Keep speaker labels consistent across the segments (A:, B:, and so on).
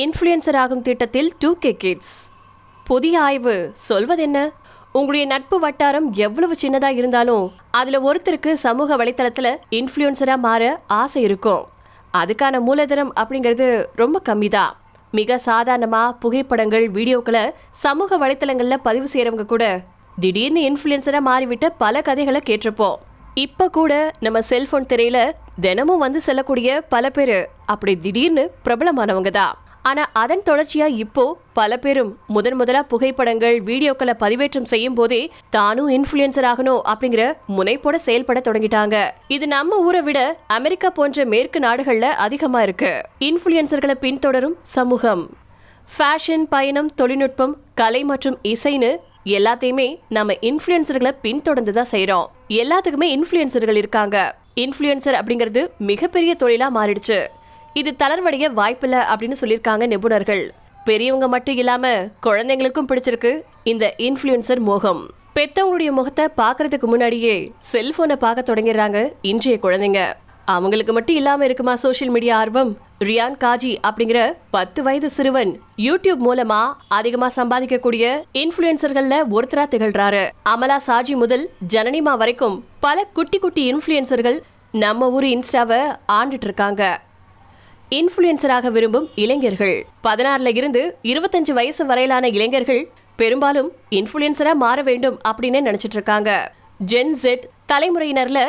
A: Influencer ஆகும் திட்டத்தில் two K kids புதிய ஆய்வு சொல்வதென்ன? உங்களுடைய நட்பு வட்டாரம் எவ்வளவு சின்னதா இருந்தாலும் அதுல ஒருத்தருக்கு சமூக வலைத்தளத்துல இன்ஃப்ளூயன்சரா மாற ஆசை இருக்கும். அதுக்கான மூலதனம் அப்படிங்கிறது ரொம்ப கம்மி தான் மிக சாதாரணமாக புகைப்படங்கள் வீடியோக்களை சமூக வலைத்தளங்களில் பதிவு செய்கிறவங்க கூட திடீர்னு இன்ஃப்ளூயன்சராக மாறிவிட்ட பல கதைகளை கேட்டிருப்போம். இப்போ கூட நம்ம செல்ஃபோன் திரையில் தினமும் வந்து செல்லக்கூடிய பல பேர் அப்படி திடீர்னு பிரபலமானவங்க தான். ஆனால் அதன் தொடர்ச்சியாக இப்போ பல பேரும் முதன் முதலாக புகைப்படங்கள் வீடியோக்களை பதிவேற்றம் செய்யும் போதே தானும் இன்ஃப்ளூயன்சர் ஆகணும் அப்படிங்கிற முனைப்போட செயல்பட தொடங்கிட்டாங்க. இது நம்ம ஊரை விட அமெரிக்கா போன்ற மேற்கு நாடுகள்ல அதிகமா இருக்கு. இன்ஃப்ளூயன்சர்களை பின்தொடரும் சமூகம். ஃபேஷன் பயணம் தொழில்நுட்பம் கலை மற்றும் இசைன்னு எல்லாத்தையுமே நம்ம இன்ஃப்ளூயன்சர்களை பின்தொடர்ந்து தான் செய்கிறோம் எல்லாத்துக்குமே இன்ஃப்ளூயன்சர்கள் இருக்காங்க. இன்ஃப்ளூயன்சர் அப்படிங்கிறது மிகப்பெரிய தொழிலாக மாறிடுச்சு. இது தளர்வடைய வாய்ப்பில்லை அப்படின்னு சொல்லியிருக்காங்க நிபுணர்கள். பெரியவங்க மட்டும் இல்லாம குழந்தைங்களுக்கும் பிடிச்சிருக்கு இந்த இன்ஃப்ளூயன்சர் மோகம். பெத்தவங்களுடைய முகத்தை பார்க்கறதுக்கு முன்னாடியே செல்போனை பார்க்க தொடங்கிடுறாங்க இன்றைய குழந்தைங்க. அவங்களுக்கு மட்டும் இல்லாம இருக்குமா சோஷியல் மீடியா ஆர்வம்? ரியான் காஜி அப்படிங்கிற பத்து வயது சிறுவன் யூடியூப் மூலமா அதிகமா சம்பாதிக்கக்கூடிய இன்ஃபுளுசர்கள்ல ஒருத்தரா திகழ்றாரு. அமலா சாஜி முதல் ஜனனிமா வரைக்கும் பல குட்டி குட்டி இன்ஃப்ளூயன்சர்கள் நம்ம ஊர் இன்ஸ்டாவை ஆண்டுட்டு இருக்காங்க. இன்ஃபுளுசராக விரும்பும் இளைஞர்கள். பதினாறுல இருந்து இருபத்தஞ்சு வயசு வரையிலான இளைஞர்கள் பெரும்பாலும் இன்ஃபுளுசரா மாற வேண்டும் அப்படின்னு நினைச்சிட்டு இருக்காங்க. ஜென் ஜெட் தலைமுறையினர்ல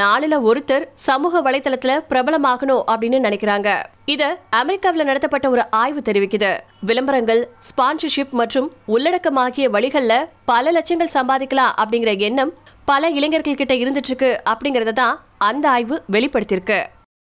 A: நாலுல ஒருத்தர் சமூக வலைதளத்துல பிரபலமாகணும் அப்படின்னு நினைக்கிறாங்க. இத அமெரிக்காவில் நடத்தப்பட்ட ஒரு ஆய்வு தெரிவிக்குது. விளம்பரங்கள் ஸ்பான்சர்ஷிப் மற்றும் உள்ளடக்கமாகிய வழிகள்ல பல லட்சங்கள் சம்பாதிக்கலாம் அப்படிங்கிற எண்ணம் பல இளைஞர்கள் கிட்ட இருந்துட்டு இருக்கு அப்படிங்கறத தான் அந்த ஆய்வு வெளிப்படுத்தியிருக்கு.